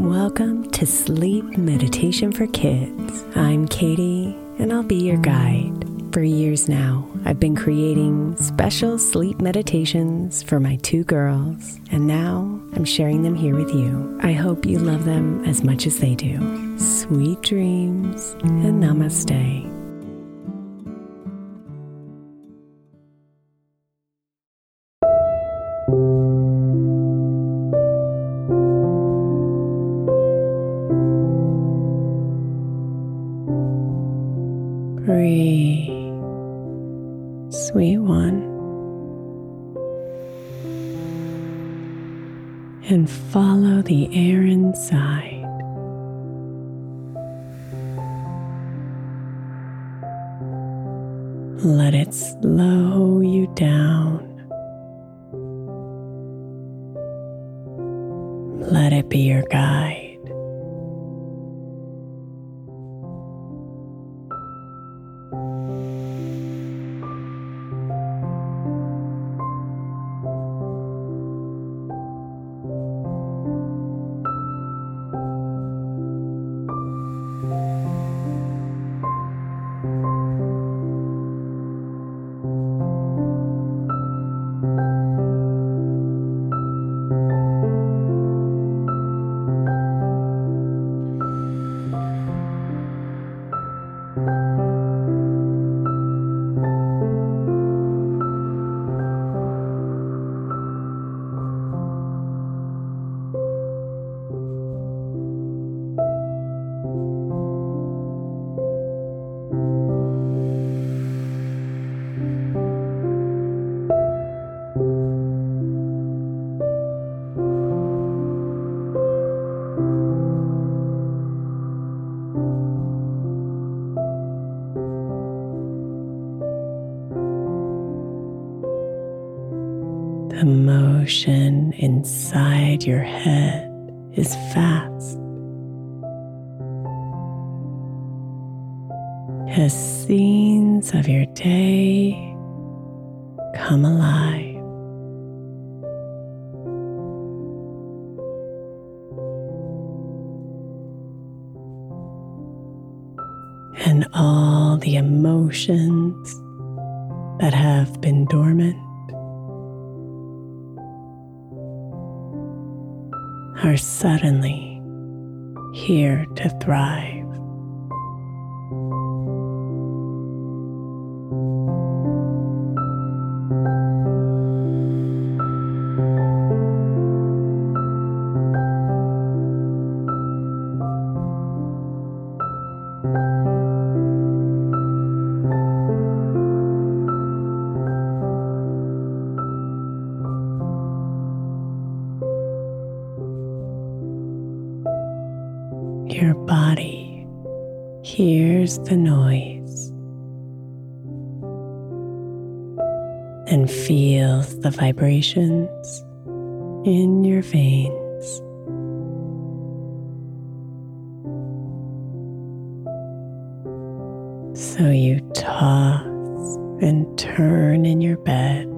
Welcome to Sleep Meditation for Kids. I'm Katie, and I'll be your guide. For years now, I've been creating special sleep meditations for my two girls, and now I'm sharing them here with you. I hope you love them as much as they do. Sweet dreams and namaste. The motion inside your head is fast. As scenes of your day come alive. And all the emotions that have been dormant are suddenly here to thrive. Your body hears the noise and feels the vibrations in your veins. So you toss and turn in your bed.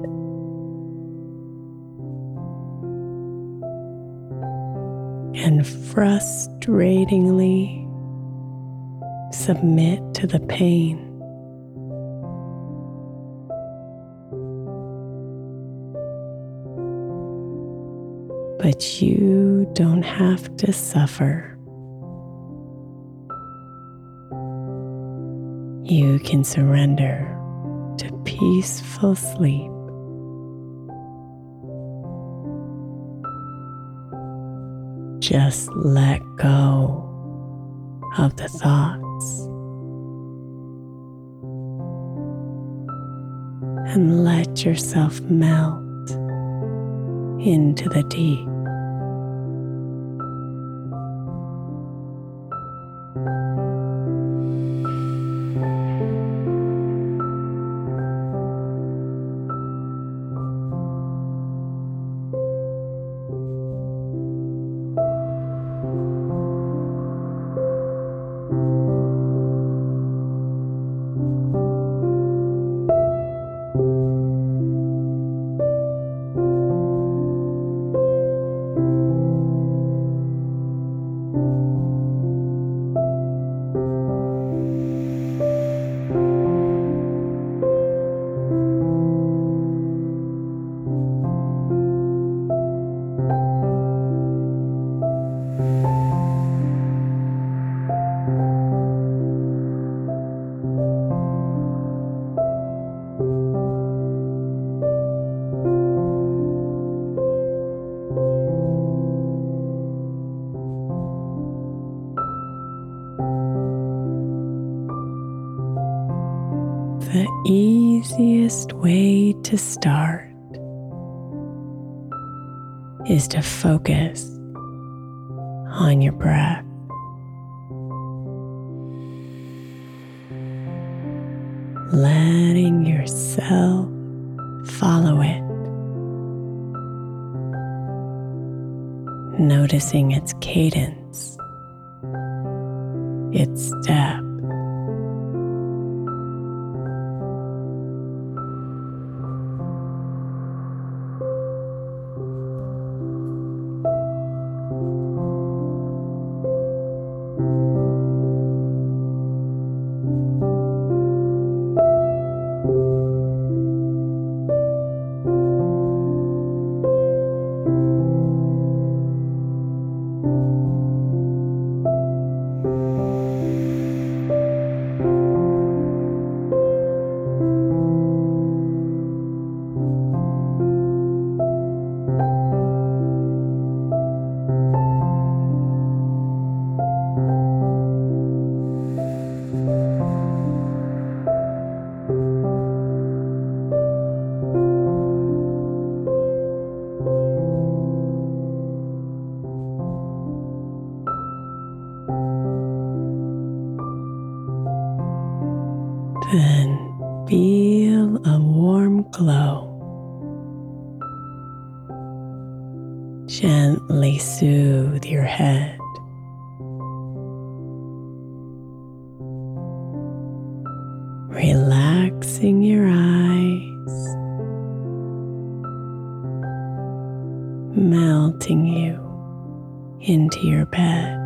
Frustratingly submit to the pain. But you don't have to suffer. You can surrender to peaceful sleep. Just let go of the thoughts and let yourself melt into the deep. Start is to focus on your breath. Letting yourself follow it. Noticing its cadence, its depth. Relaxing your eyes, melting you into your bed.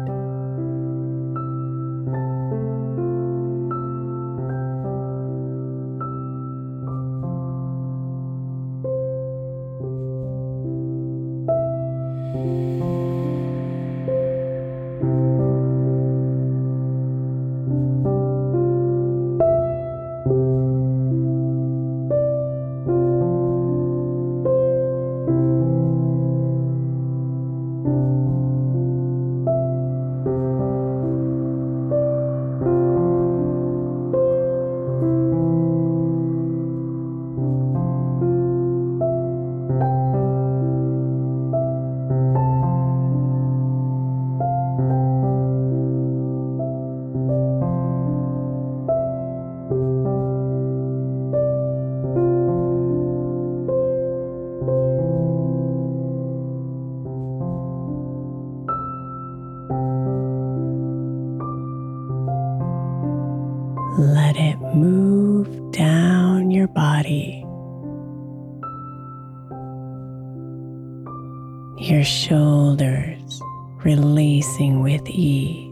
Shoulders releasing with ease.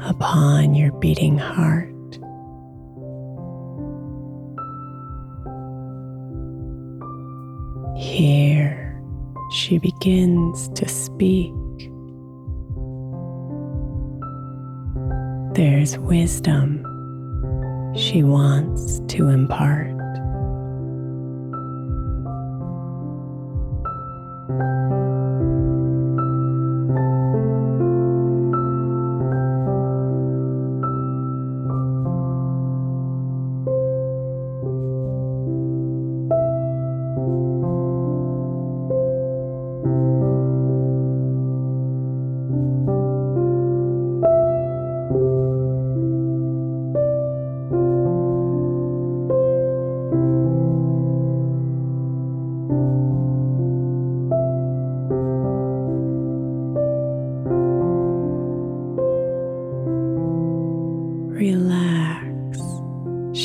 upon your beating heart. Here she begins to speak. There's wisdom she wants to impart.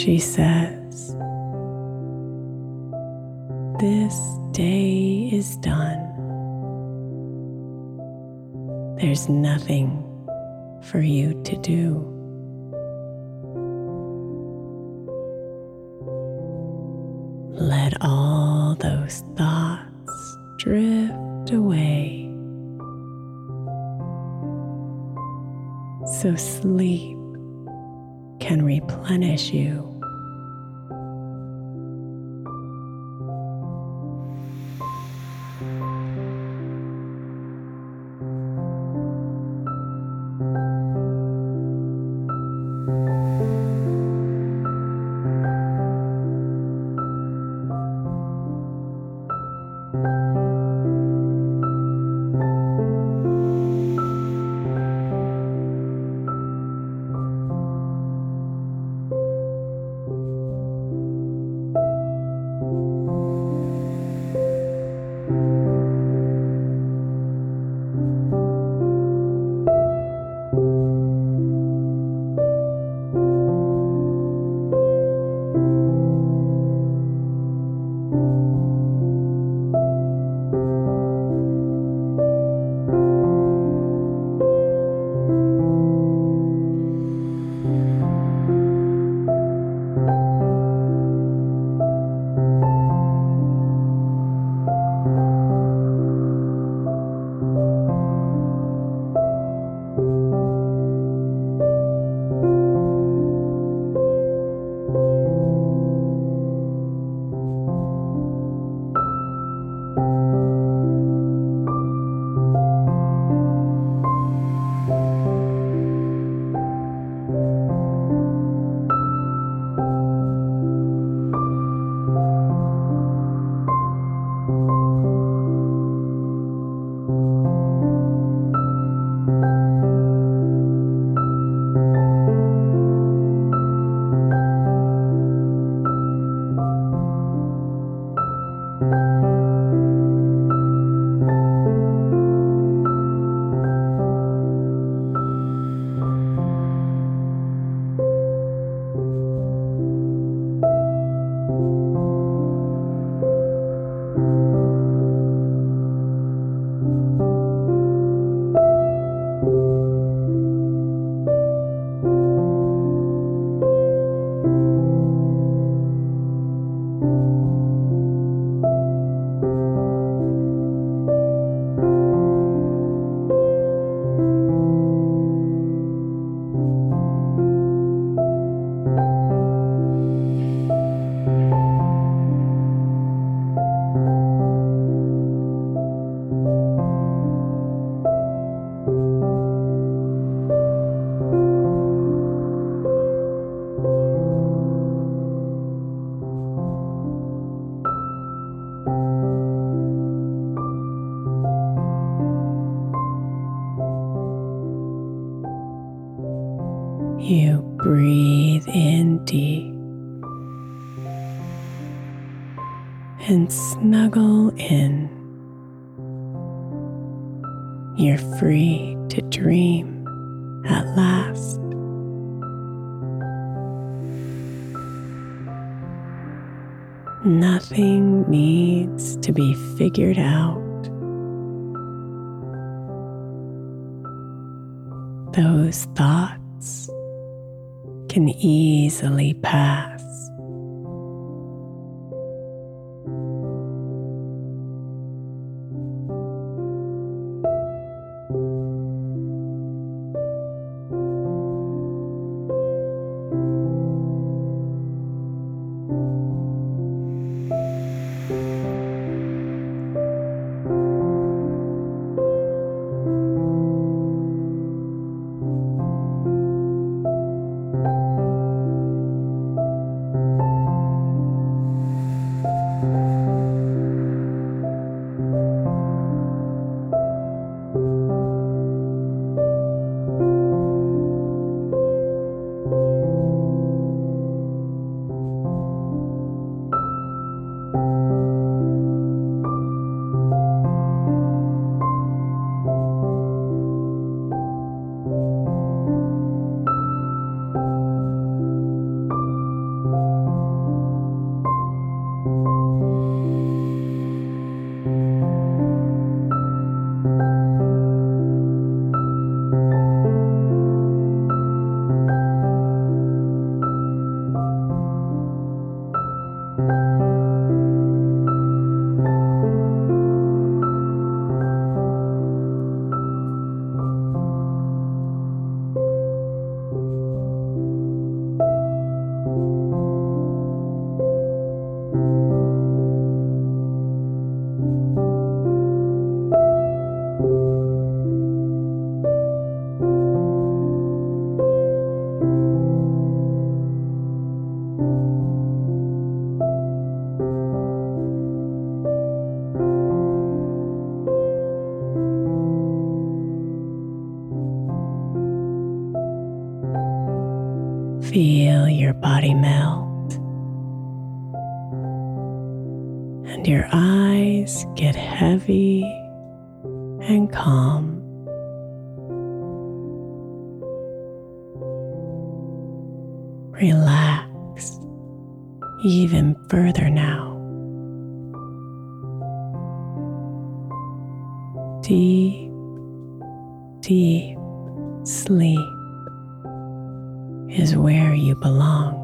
She says. This day is done. There's nothing for you to do. Let all those thoughts drift away. So sleep can replenish you. Easily pass. Further now. Deep, deep sleep is where you belong.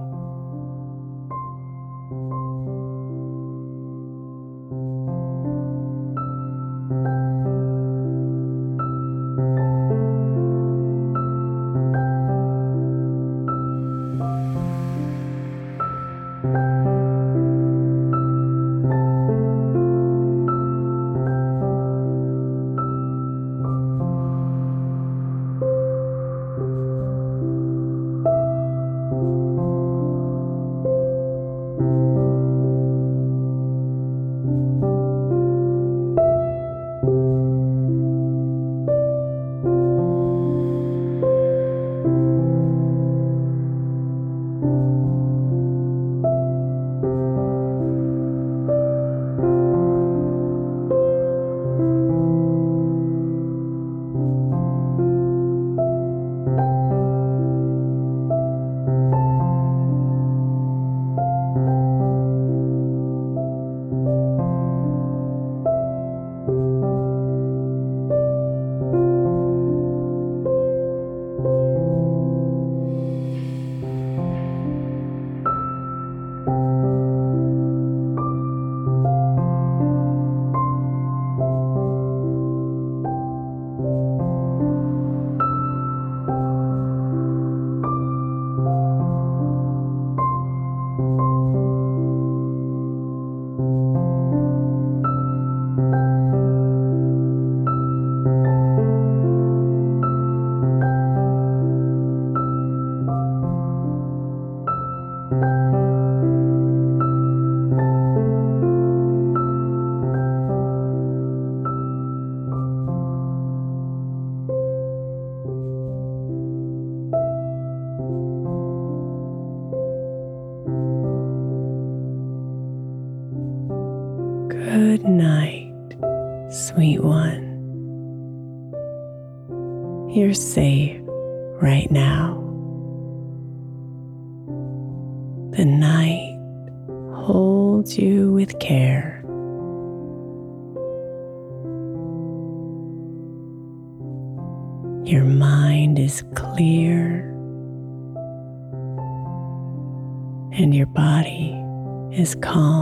Good night, sweet one. You're safe right now. The night holds you with care. Your mind is clear and your body is calm.